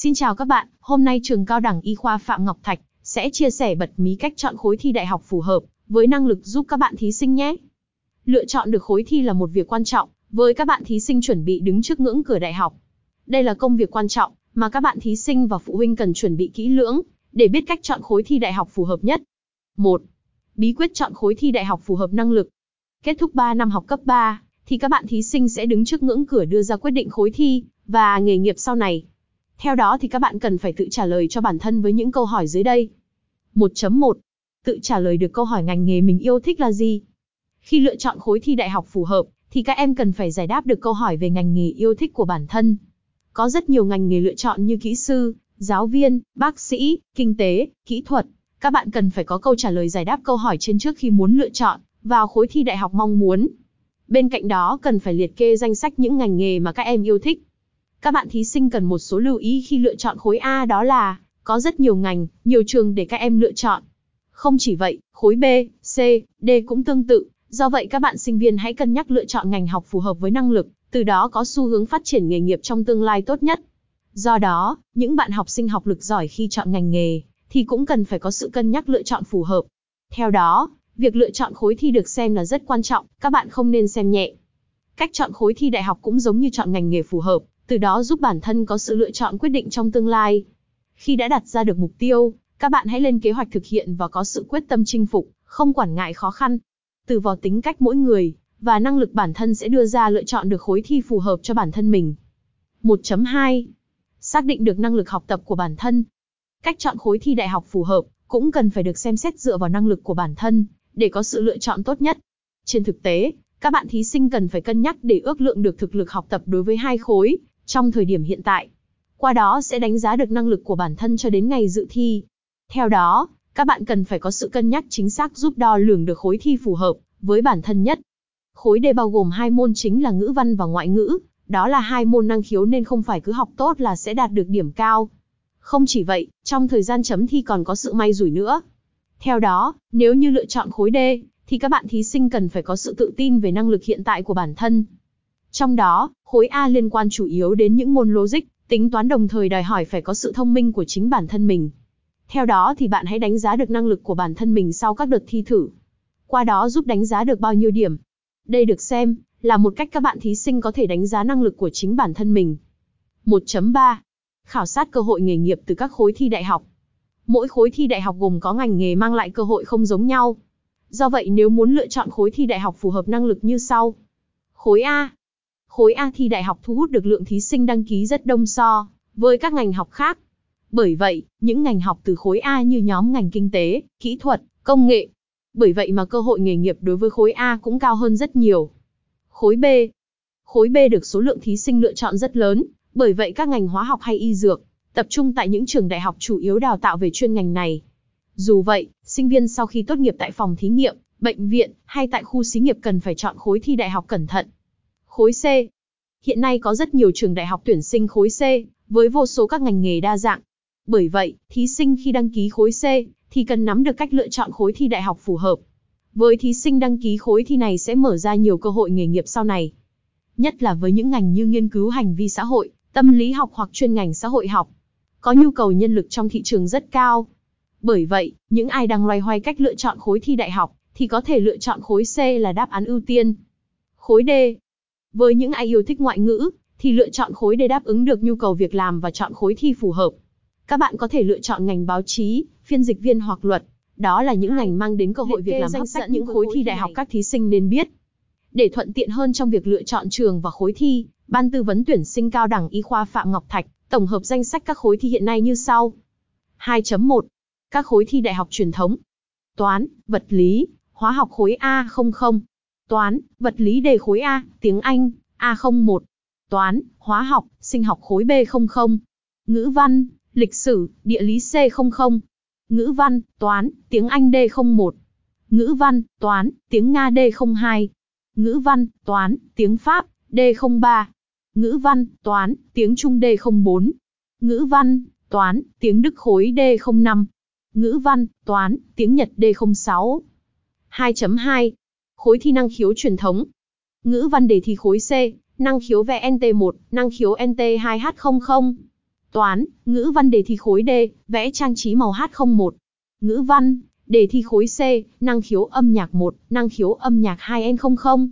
Xin chào các bạn, hôm nay trường cao đẳng y khoa Phạm Ngọc Thạch sẽ chia sẻ bật mí cách chọn khối thi đại học phù hợp với năng lực giúp các bạn thí sinh nhé. Lựa chọn được khối thi là một việc quan trọng với các bạn thí sinh chuẩn bị đứng trước ngưỡng cửa đại học. Đây là công việc quan trọng mà các bạn thí sinh và phụ huynh cần chuẩn bị kỹ lưỡng để biết cách chọn khối thi đại học phù hợp nhất. 1. Bí quyết chọn khối thi đại học phù hợp năng lực. Kết thúc 3 năm học cấp 3, thì các bạn thí sinh sẽ đứng trước ngưỡng cửa đưa ra quyết định khối thi và nghề nghiệp sau này. Theo đó thì các bạn cần phải tự trả lời cho bản thân với những câu hỏi dưới đây. 1.1. Tự trả lời được câu hỏi ngành nghề mình yêu thích là gì? Khi lựa chọn khối thi đại học phù hợp, thì các em cần phải giải đáp được câu hỏi về ngành nghề yêu thích của bản thân. Có rất nhiều ngành nghề lựa chọn như kỹ sư, giáo viên, bác sĩ, kinh tế, kỹ thuật. Các bạn cần phải có câu trả lời giải đáp câu hỏi trên trước khi muốn lựa chọn vào khối thi đại học mong muốn. Bên cạnh đó cần phải liệt kê danh sách những ngành nghề mà các em yêu thích. Các bạn thí sinh cần một số lưu ý khi lựa chọn khối A đó là có rất nhiều ngành, nhiều trường để các em lựa chọn. Không chỉ vậy, khối B, C, D cũng tương tự, do vậy các bạn sinh viên hãy cân nhắc lựa chọn ngành học phù hợp với năng lực, từ đó có xu hướng phát triển nghề nghiệp trong tương lai tốt nhất. Do đó, những bạn học sinh học lực giỏi khi chọn ngành nghề, thì cũng cần phải có sự cân nhắc lựa chọn phù hợp. Theo đó, việc lựa chọn khối thi được xem là rất quan trọng, các bạn không nên xem nhẹ. Cách chọn khối thi đại học cũng giống như chọn ngành nghề phù hợp, từ đó giúp bản thân có sự lựa chọn quyết định trong tương lai. Khi đã đặt ra được mục tiêu, các bạn hãy lên kế hoạch thực hiện và có sự quyết tâm chinh phục, không quản ngại khó khăn. Từ vào tính cách mỗi người, và năng lực bản thân sẽ đưa ra lựa chọn được khối thi phù hợp cho bản thân mình. 1.2. Xác định được năng lực học tập của bản thân. Cách chọn khối thi đại học phù hợp cũng cần phải được xem xét dựa vào năng lực của bản thân để có sự lựa chọn tốt nhất. Trên thực tế, các bạn thí sinh cần phải cân nhắc để ước lượng được thực lực học tập đối với hai khối trong thời điểm hiện tại. Qua đó sẽ đánh giá được năng lực của bản thân cho đến ngày dự thi. Theo đó, các bạn cần phải có sự cân nhắc chính xác giúp đo lường được khối thi phù hợp với bản thân nhất. Khối D bao gồm hai môn chính là ngữ văn và ngoại ngữ, đó là hai môn năng khiếu nên không phải cứ học tốt là sẽ đạt được điểm cao. Không chỉ vậy, trong thời gian chấm thi còn có sự may rủi nữa. Theo đó, nếu như lựa chọn khối D, thì các bạn thí sinh cần phải có sự tự tin về năng lực hiện tại của bản thân. Trong đó, khối A liên quan chủ yếu đến những môn logic, tính toán đồng thời đòi hỏi phải có sự thông minh của chính bản thân mình. Theo đó thì bạn hãy đánh giá được năng lực của bản thân mình sau các đợt thi thử. Qua đó giúp đánh giá được bao nhiêu điểm. Đây được xem là một cách các bạn thí sinh có thể đánh giá năng lực của chính bản thân mình. 1.3. Khảo sát cơ hội nghề nghiệp từ các khối thi đại học. Mỗi khối thi đại học gồm có ngành nghề mang lại cơ hội không giống nhau. Do vậy nếu muốn lựa chọn khối thi đại học phù hợp năng lực như sau. Khối A. Khối A thi đại học thu hút được lượng thí sinh đăng ký rất đông so với các ngành học khác. Bởi vậy, những ngành học từ khối A như nhóm ngành kinh tế, kỹ thuật, công nghệ. Bởi vậy mà cơ hội nghề nghiệp đối với khối A cũng cao hơn rất nhiều. Khối B. Khối B được số lượng thí sinh lựa chọn rất lớn, bởi vậy các ngành hóa học hay y dược, tập trung tại những trường đại học chủ yếu đào tạo về chuyên ngành này. Dù vậy, sinh viên sau khi tốt nghiệp tại phòng thí nghiệm, bệnh viện hay tại khu xí nghiệp cần phải chọn khối thi đại học cẩn thận. Khối C. Hiện nay có rất nhiều trường đại học tuyển sinh khối C, với vô số các ngành nghề đa dạng. Bởi vậy, thí sinh khi đăng ký khối C, thì cần nắm được cách lựa chọn khối thi đại học phù hợp. Với thí sinh đăng ký khối thi này sẽ mở ra nhiều cơ hội nghề nghiệp sau này. Nhất là với những ngành như nghiên cứu hành vi xã hội, tâm lý học hoặc chuyên ngành xã hội học. Có nhu cầu nhân lực trong thị trường rất cao. Bởi vậy, những ai đang loay hoay cách lựa chọn khối thi đại học, thì có thể lựa chọn khối C là đáp án ưu tiên. Khối D. Với những ai yêu thích ngoại ngữ, thì lựa chọn khối D đáp ứng được nhu cầu việc làm và chọn khối thi phù hợp. Các bạn có thể lựa chọn ngành báo chí, phiên dịch viên hoặc luật. Đó là những ngành mang đến cơ hội việc làm hấp dẫn những khối thi đại học các thí sinh nên biết. Để thuận tiện hơn trong việc lựa chọn trường và khối thi, Ban tư vấn tuyển sinh cao đẳng y khoa Phạm Ngọc Thạch tổng hợp danh sách các khối thi hiện nay như sau. 2.1. Các khối thi đại học truyền thống. Toán, vật lý, hóa học khối A00. Toán, vật lý đề khối A, tiếng Anh, A01. Toán, hóa học, sinh học khối B00. Ngữ văn, lịch sử, địa lý C00. Ngữ văn, toán, tiếng Anh D01. Ngữ văn, toán, tiếng Nga D02. Ngữ văn, toán, tiếng Pháp, D03. Ngữ văn, toán, tiếng Trung D04. Ngữ văn, toán, tiếng Đức khối D05. Ngữ văn, toán, tiếng Nhật D06. 2.2. Khối thi năng khiếu truyền thống. Ngữ văn đề thi khối C, năng khiếu VNT1, năng khiếu NT2H00. Toán, ngữ văn đề thi khối D, vẽ trang trí màu H01. Ngữ văn, đề thi khối C, năng khiếu âm nhạc 1, năng khiếu âm nhạc 2N00.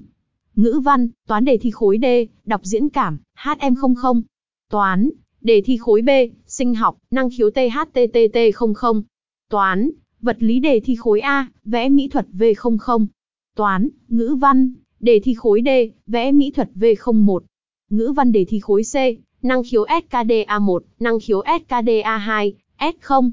Ngữ văn, toán đề thi khối D, đọc diễn cảm, HM00. Toán, đề thi khối B, sinh học, năng khiếu THTTT00. Toán, vật lý đề thi khối A, vẽ mỹ thuật V00. Toán, ngữ văn, đề thi khối D, vẽ mỹ thuật V01. Ngữ văn đề thi khối C, năng khiếu SKDA1, năng khiếu SKDA2, S0.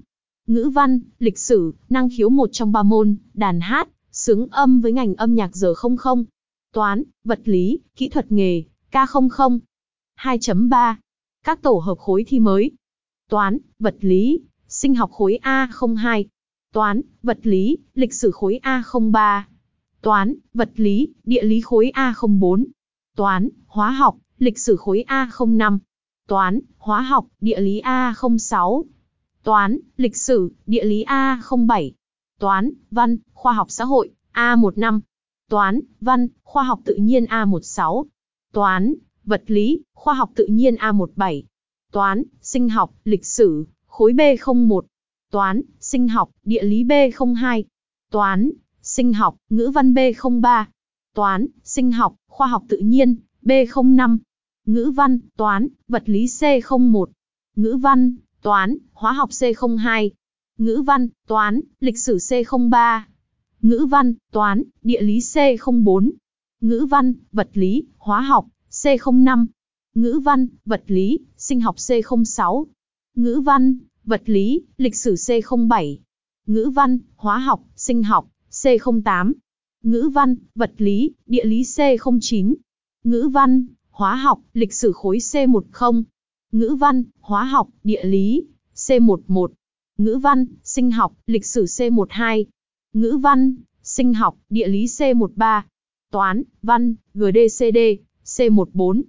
Ngữ văn, lịch sử, năng khiếu một trong ba môn, đàn hát, xứng âm với ngành âm nhạc giờ 00. Toán, vật lý, kỹ thuật nghề, K00. 2.3. Các tổ hợp khối thi mới. Toán, vật lý, sinh học khối A02. Toán, vật lý, lịch sử khối A03. Toán, vật lý, địa lý khối A04. Toán, hóa học, lịch sử khối A05. Toán, hóa học, địa lý A06. Toán, lịch sử, địa lý A07. Toán, văn, khoa học xã hội, A15. Toán, văn, khoa học tự nhiên A16. Toán, vật lý, khoa học tự nhiên A17. Toán, sinh học, lịch sử, khối B01. Toán, sinh học, địa lý B02. Toán, sinh học, ngữ văn B03. Toán, sinh học, khoa học tự nhiên, B05. Ngữ văn, toán, vật lý C01. Ngữ văn, toán, hóa học C02. Ngữ văn, toán, lịch sử C03. Ngữ văn, toán, địa lý C04. Ngữ văn, vật lý, hóa học, C05. Ngữ văn, vật lý, sinh học C06. Ngữ văn, vật lý, lịch sử C07. Ngữ văn, hóa học, sinh học, C08. Ngữ văn, vật lý, địa lý C09. Ngữ văn, hóa học, lịch sử khối C10. Ngữ văn, hóa học, địa lý, C11. Ngữ văn, sinh học, lịch sử C12. Ngữ văn, sinh học, địa lý C13. Toán, văn, GDCD, C14.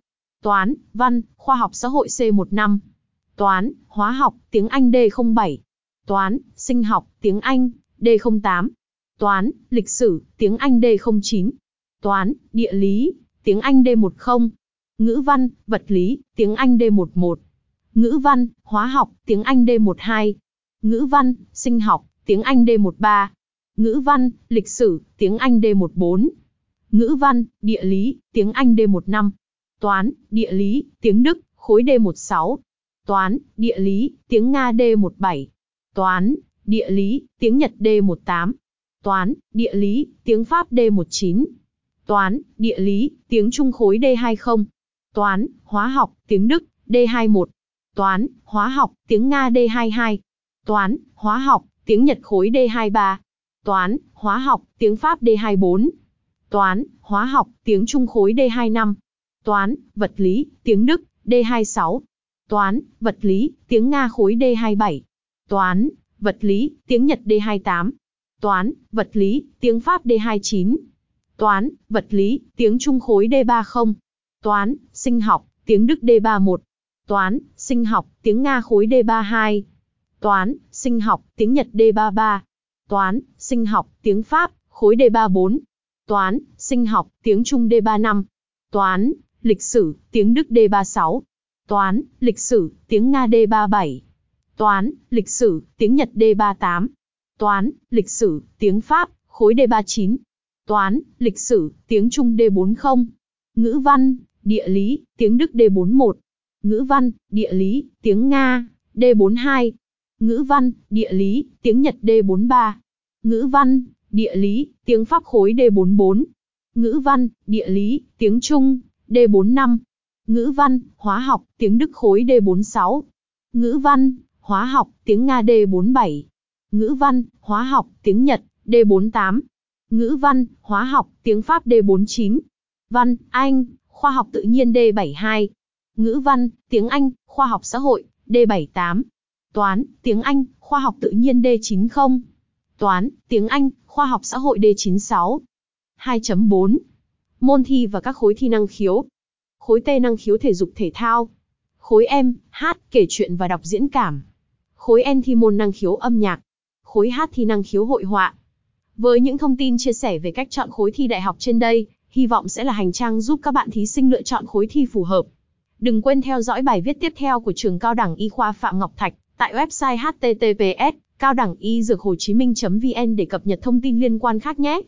Toán, văn, khoa học xã hội C15. Toán, hóa học, tiếng Anh D07. Toán, sinh học, tiếng Anh, D08. Toán, lịch sử, tiếng Anh D09. Toán, địa lý, tiếng Anh D10. Ngữ văn, vật lý, tiếng Anh D11. Ngữ văn, hóa học, tiếng Anh D12. Ngữ văn, sinh học, tiếng Anh D13. Ngữ văn, lịch sử, tiếng Anh D14. Ngữ văn, địa lý, tiếng Anh D15. Toán, địa lý, tiếng Đức, khối D16. Toán, địa lý, tiếng Nga D17. Toán, địa lý, tiếng Nhật D18. Toán, địa lý, tiếng Pháp D19. Toán, địa lý, tiếng Trung khối D20. Toán, hóa học, tiếng Đức, D21. Toán, hóa học, tiếng Nga D22. Toán, hóa học, tiếng Nhật khối D23. Toán, hóa học, tiếng Pháp D24. Toán, hóa học, tiếng Trung khối D25. Toán, vật lý, tiếng Đức, D26. Toán, vật lý, tiếng Nga khối D27. Toán, vật lý, tiếng Nhật D28. Toán, vật lý, tiếng Pháp D29. Toán, vật lý, tiếng Trung khối D30. Toán, sinh học, tiếng Đức D31. Toán, sinh học, tiếng Nga khối D32. Toán, sinh học, tiếng Nhật D33. Toán, sinh học, tiếng Pháp, khối D34. Toán, sinh học, tiếng Trung D35. Toán, lịch sử, tiếng Đức D36. Toán, lịch sử, tiếng Nga D37. Toán, lịch sử, tiếng Nhật D38. Toán, lịch sử, tiếng Pháp, khối D39. Toán, lịch sử, tiếng Trung D40. Ngữ văn, địa lý, tiếng Đức D41. Ngữ văn, địa lý, tiếng Nga, D42. Ngữ văn, địa lý, tiếng Nhật D43. Ngữ văn, địa lý, tiếng Pháp khối D44. Ngữ văn, địa lý, tiếng Trung, D45. Ngữ văn, hóa học, tiếng Đức khối D46. Ngữ văn, hóa học, tiếng Nga D47. Ngữ văn, hóa học, tiếng Nhật, D48. Ngữ văn, hóa học, tiếng Pháp D49. Văn, Anh, khoa học tự nhiên D72. Ngữ văn, tiếng Anh, khoa học xã hội, D78. Toán, tiếng Anh, khoa học tự nhiên D90. Toán, tiếng Anh, khoa học xã hội D96. 2.4. Môn thi và các khối thi năng khiếu. Khối T năng khiếu thể dục thể thao. Khối M, hát, kể chuyện và đọc diễn cảm. Khối N thi môn năng khiếu âm nhạc khối hát thi năng khiếu hội họa. Với những thông tin chia sẻ về cách chọn khối thi đại học trên đây, hy vọng sẽ là hành trang giúp các bạn thí sinh lựa chọn khối thi phù hợp. Đừng quên theo dõi bài viết tiếp theo của trường Cao đẳng Y khoa Phạm Ngọc Thạch tại website https cao đẳng y dược hồ chí minh vn để cập nhật thông tin liên quan khác nhé